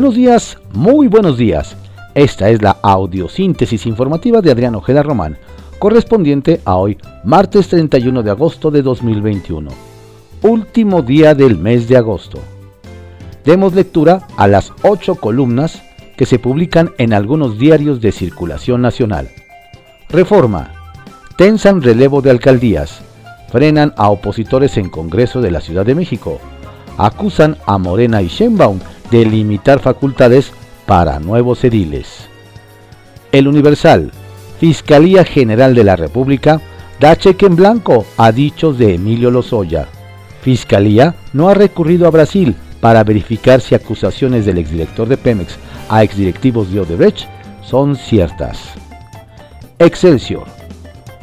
Buenos días, muy buenos días. Esta es la audiosíntesis informativa de Adrián Ojeda Román, correspondiente a hoy, martes 31 de agosto de 2021, último día del mes de agosto. Demos lectura a las ocho columnas que se publican en algunos diarios de circulación nacional. Reforma. Tensan relevo de alcaldías. Frenan a opositores en Congreso de la Ciudad de México. Acusan a Morena y Sheinbaum de limitar facultades para nuevos ediles. El Universal, Fiscalía General de la República, da cheque en blanco a dichos de Emilio Lozoya. Fiscalía no ha recurrido a Brasil para verificar si acusaciones del exdirector de Pemex a exdirectivos de Odebrecht son ciertas. Excelsior.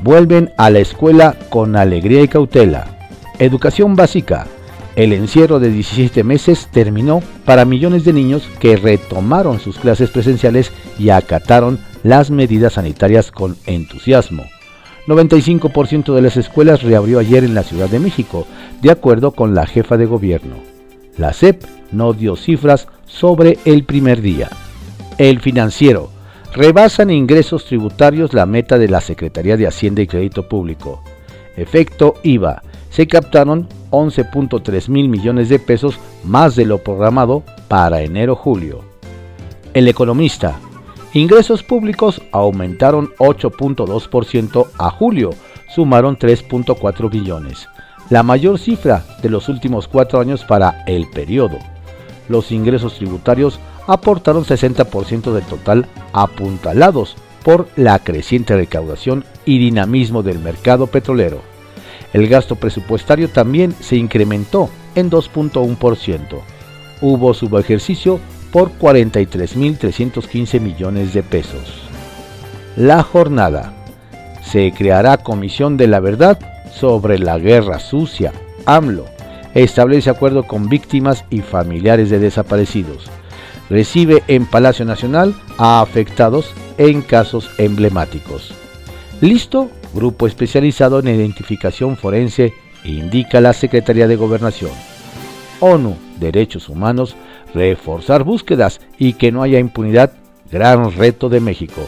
Vuelven a la escuela con alegría y cautela. Educación básica el encierro de 17 meses terminó para millones de niños que retomaron sus clases presenciales y acataron las medidas sanitarias con entusiasmo. 95% de las escuelas reabrió ayer en la Ciudad de México, de acuerdo con la jefa de gobierno. La CEP no dio cifras sobre el primer día. El financiero. Rebasan ingresos tributarios la meta de la Secretaría de Hacienda y Crédito Público. Efecto IVA. Se captaron 11.3 mil millones de pesos más de lo programado para enero-julio. El economista. Ingresos públicos aumentaron 8.2% a julio, sumaron 3.4 billones, la mayor cifra de los últimos cuatro años para el periodo. Los ingresos tributarios aportaron 60% del total apuntalados por la creciente recaudación y dinamismo del mercado petrolero. El gasto presupuestario también se incrementó en 2.1%. Hubo subejercicio por 43.315 millones de pesos. La jornada. Se creará Comisión de la Verdad sobre la Guerra Sucia. AMLO establece acuerdo con víctimas y familiares de desaparecidos. Recibe en Palacio Nacional a afectados en casos emblemáticos. Listo grupo especializado en identificación forense, indica la Secretaría de Gobernación. ONU, Derechos Humanos, reforzar búsquedas y que no haya impunidad, gran reto de México.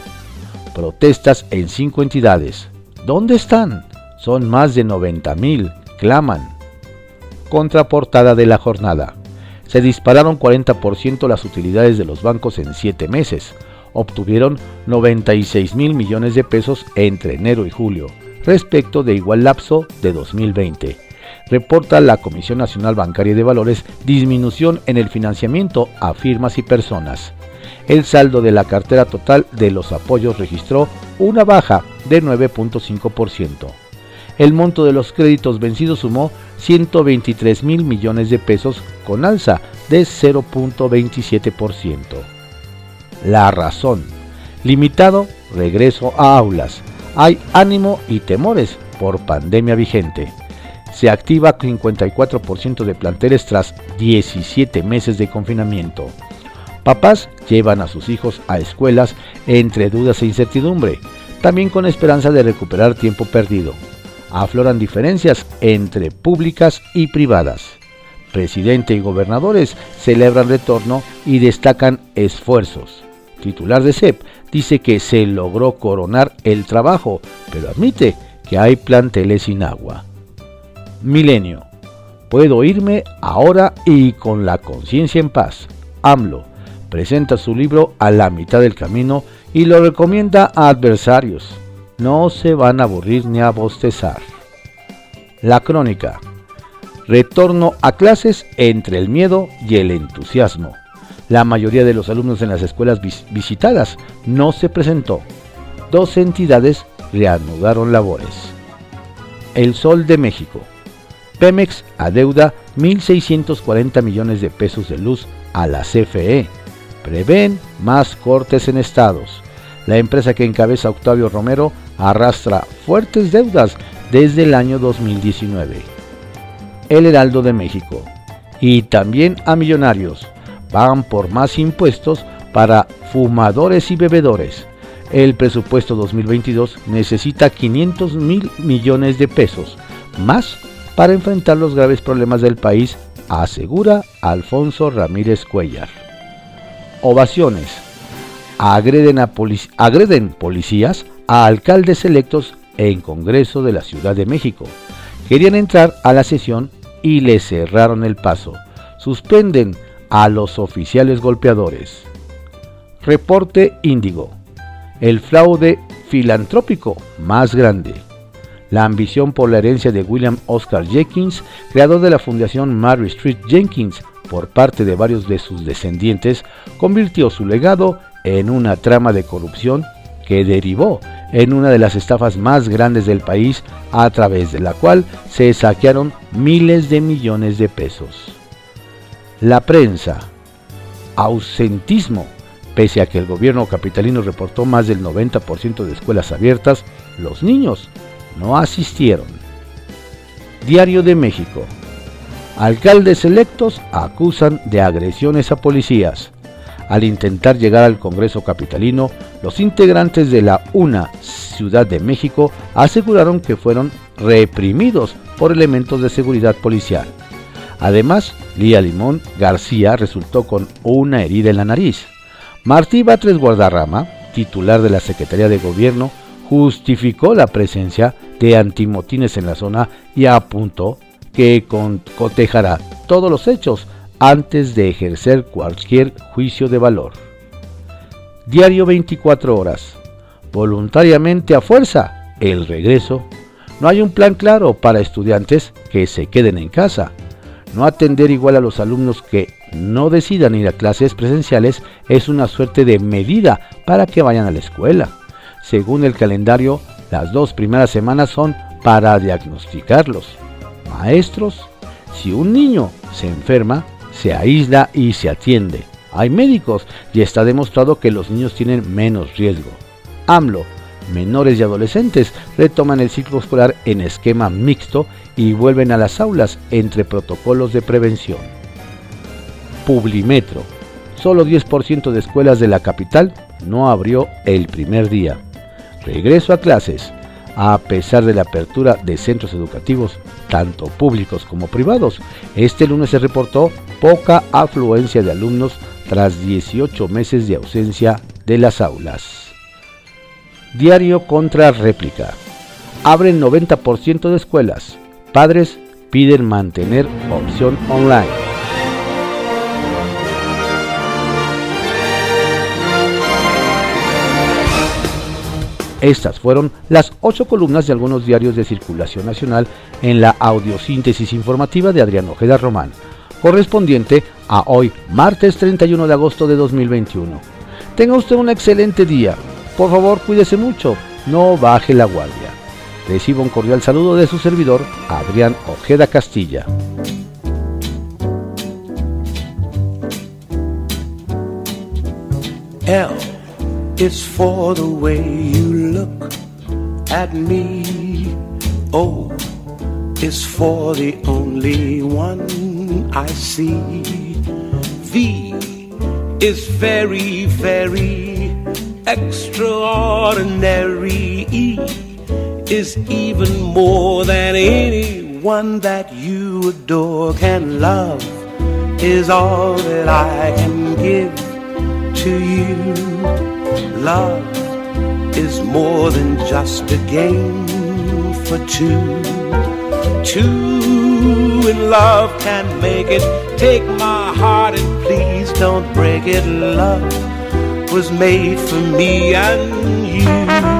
Protestas en cinco entidades. ¿Dónde están? Son más de 90 mil, claman. Contraportada de la jornada. Se dispararon 40% las utilidades de los bancos en siete meses obtuvieron 96 mil millones de pesos entre enero y julio, respecto de igual lapso de 2020. Reporta la Comisión Nacional Bancaria de Valores disminución en el financiamiento a firmas y personas. El saldo de la cartera total de los apoyos registró una baja de 9.5%. El monto de los créditos vencidos sumó 123 mil millones de pesos con alza de 0.27%. La razón. Limitado regreso a aulas. Hay ánimo y temores por pandemia vigente. Se activa 54% de planteles tras 17 meses de confinamiento. Papás llevan a sus hijos a escuelas entre dudas e incertidumbre, también con esperanza de recuperar tiempo perdido. Afloran diferencias entre públicas y privadas. Presidente y gobernadores celebran retorno y destacan esfuerzos titular de CEP, dice que se logró coronar el trabajo, pero admite que hay planteles sin agua. Milenio. Puedo irme ahora y con la conciencia en paz. AMLO presenta su libro a la mitad del camino y lo recomienda a adversarios. No se van a aburrir ni a bostezar. La crónica. Retorno a clases entre el miedo y el entusiasmo. La mayoría de los alumnos en las escuelas visitadas no se presentó. Dos entidades reanudaron labores. El Sol de México. Pemex adeuda 1.640 millones de pesos de luz a la CFE. Prevén más cortes en estados. La empresa que encabeza Octavio Romero arrastra fuertes deudas desde el año 2019. El Heraldo de México. Y también a millonarios van por más impuestos para fumadores y bebedores. El presupuesto 2022 necesita 500 mil millones de pesos más para enfrentar los graves problemas del país, asegura Alfonso Ramírez Cuellar. ovaciones. Agreden, a agreden policías a alcaldes electos en Congreso de la Ciudad de México. Querían entrar a la sesión y le cerraron el paso. Suspenden a los oficiales golpeadores. Reporte Índigo. El fraude filantrópico más grande. La ambición por la herencia de William Oscar Jenkins, creador de la Fundación Mary Street Jenkins, por parte de varios de sus descendientes, convirtió su legado en una trama de corrupción que derivó en una de las estafas más grandes del país a través de la cual se saquearon miles de millones de pesos. La prensa. Ausentismo. Pese a que el gobierno capitalino reportó más del 90% de escuelas abiertas, los niños no asistieron. Diario de México. Alcaldes electos acusan de agresiones a policías. Al intentar llegar al Congreso Capitalino, los integrantes de la UNA Ciudad de México aseguraron que fueron reprimidos por elementos de seguridad policial. Además, Lía Limón García resultó con una herida en la nariz. Martí Batres Guardarrama, titular de la Secretaría de Gobierno, justificó la presencia de antimotines en la zona y apuntó que cotejará todos los hechos antes de ejercer cualquier juicio de valor. Diario 24 horas. Voluntariamente a fuerza, el regreso. No hay un plan claro para estudiantes que se queden en casa. No atender igual a los alumnos que no decidan ir a clases presenciales es una suerte de medida para que vayan a la escuela. Según el calendario, las dos primeras semanas son para diagnosticarlos. Maestros, si un niño se enferma, se aísla y se atiende. Hay médicos y está demostrado que los niños tienen menos riesgo. AMLO, menores y adolescentes retoman el ciclo escolar en esquema mixto y vuelven a las aulas entre protocolos de prevención. Publimetro. Solo 10% de escuelas de la capital no abrió el primer día. Regreso a clases. A pesar de la apertura de centros educativos, tanto públicos como privados, este lunes se reportó poca afluencia de alumnos tras 18 meses de ausencia de las aulas. Diario contra réplica. Abren 90% de escuelas. Padres piden mantener opción online. Estas fueron las ocho columnas de algunos diarios de circulación nacional en la audiosíntesis informativa de Adrián Ojeda Román, correspondiente a hoy, martes 31 de agosto de 2021. Tenga usted un excelente día. Por favor, cuídese mucho. No baje la guardia. Reciba un cordial saludo de su servidor, Adrián Ojeda Castilla. It's for the way you look at me. Oh, it's for the only one I see. V is very, very extraordinary. Is even more than anyone that you adore can love, is all that I can give to you. Love is more than just a game for two. Two in love can make it. Take my heart and please don't break it. Love was made for me and you.